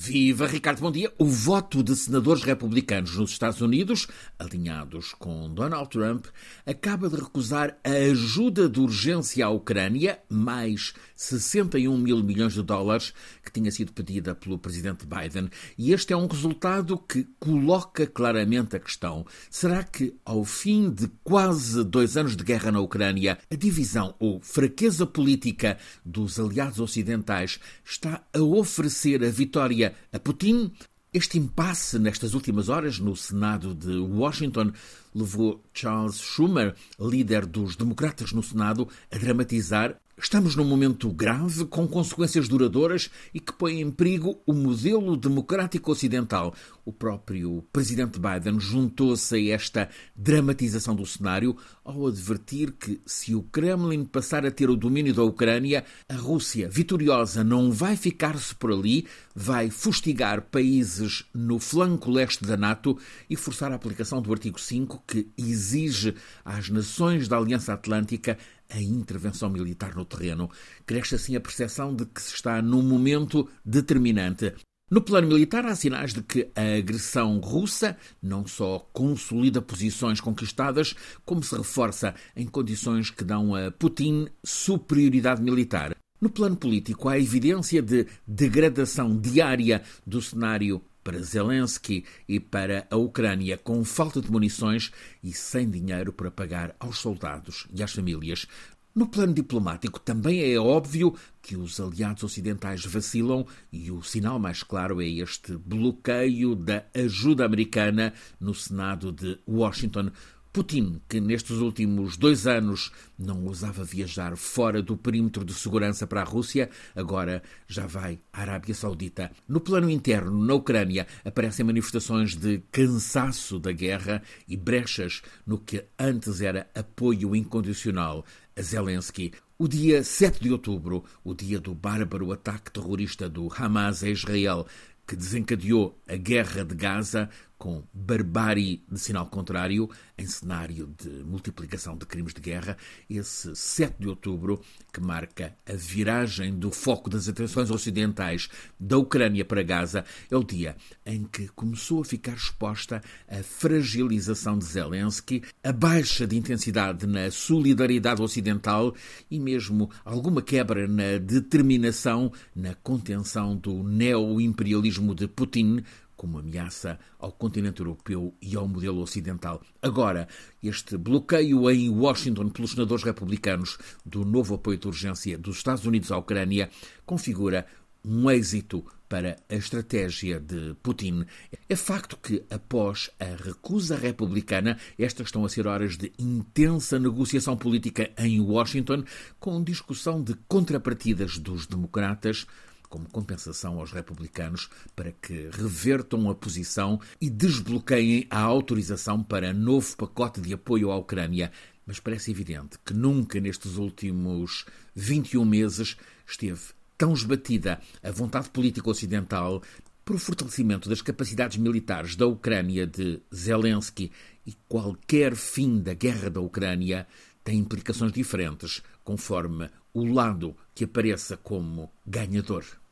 Viva Ricardo, bom dia. O voto de senadores republicanos nos Estados Unidos, alinhados com Donald Trump, acaba de recusar a ajuda de urgência à Ucrânia, mais 61 mil milhões de dólares, que tinha sido pedida pelo presidente Biden. E este é um resultado que coloca claramente a questão: será que, ao fim de quase dois anos de guerra na Ucrânia, a divisão ou fraqueza política dos aliados ocidentais está a oferecer a vitória a Putin. Este impasse nestas últimas horas no Senado de Washington levou Charles Schumer, líder dos democratas no Senado, a dramatizar Estamos num momento grave, com consequências duradouras e que põe em perigo o modelo democrático ocidental. O próprio presidente Biden juntou-se a esta dramatização do cenário ao advertir que, se o Kremlin passar a ter o domínio da Ucrânia, a Rússia, vitoriosa, não vai ficar-se por ali, vai fustigar países no flanco leste da NATO e forçar a aplicação do artigo 5, que exige às nações da Aliança Atlântica a intervenção militar no terreno. Cresce assim a percepção de que se está num momento determinante. No plano militar, há sinais de que a agressão russa não só consolida posições conquistadas, como se reforça em condições que dão a Putin superioridade militar. No plano político, há evidência de degradação diária do cenário para Zelensky e para a Ucrânia com falta de munições e sem dinheiro para pagar aos soldados e às famílias. No plano diplomático, também é óbvio que os aliados ocidentais vacilam e o sinal mais claro é este bloqueio da ajuda americana no Senado de Washington. Putin, que nestes últimos dois anos não ousava viajar fora do perímetro de segurança para a Rússia, agora já vai à Arábia Saudita. No plano interno, na Ucrânia, aparecem manifestações de cansaço da guerra e brechas no que antes era apoio incondicional a Zelensky. O dia 7 de outubro, o dia do bárbaro ataque terrorista do Hamas a Israel, que desencadeou a guerra de Gaza com barbárie de sinal contrário, em cenário de multiplicação de crimes de guerra, esse 7 de outubro, que marca a viragem do foco das atenções ocidentais da Ucrânia para Gaza, é o dia em que começou a ficar exposta a fragilização de Zelensky, a baixa de intensidade na solidariedade ocidental e mesmo alguma quebra na determinação na contenção do neo-imperialismo de Putin, como ameaça ao continente europeu e ao modelo ocidental. Agora, este bloqueio em Washington pelos senadores republicanos do novo apoio de urgência dos Estados Unidos à Ucrânia configura um êxito para a estratégia de Putin. É facto que, após a recusa republicana, estas estão a ser horas de intensa negociação política em Washington, com discussão de contrapartidas dos democratas como compensação aos republicanos para que revertam a posição e desbloqueiem a autorização para novo pacote de apoio à Ucrânia. Mas parece evidente que nunca nestes últimos 21 meses esteve tão esbatida a vontade política ocidental por o fortalecimento das capacidades militares da Ucrânia de Zelensky e qualquer fim da guerra da Ucrânia tem implicações diferentes conforme o lado que apareça como ganhador.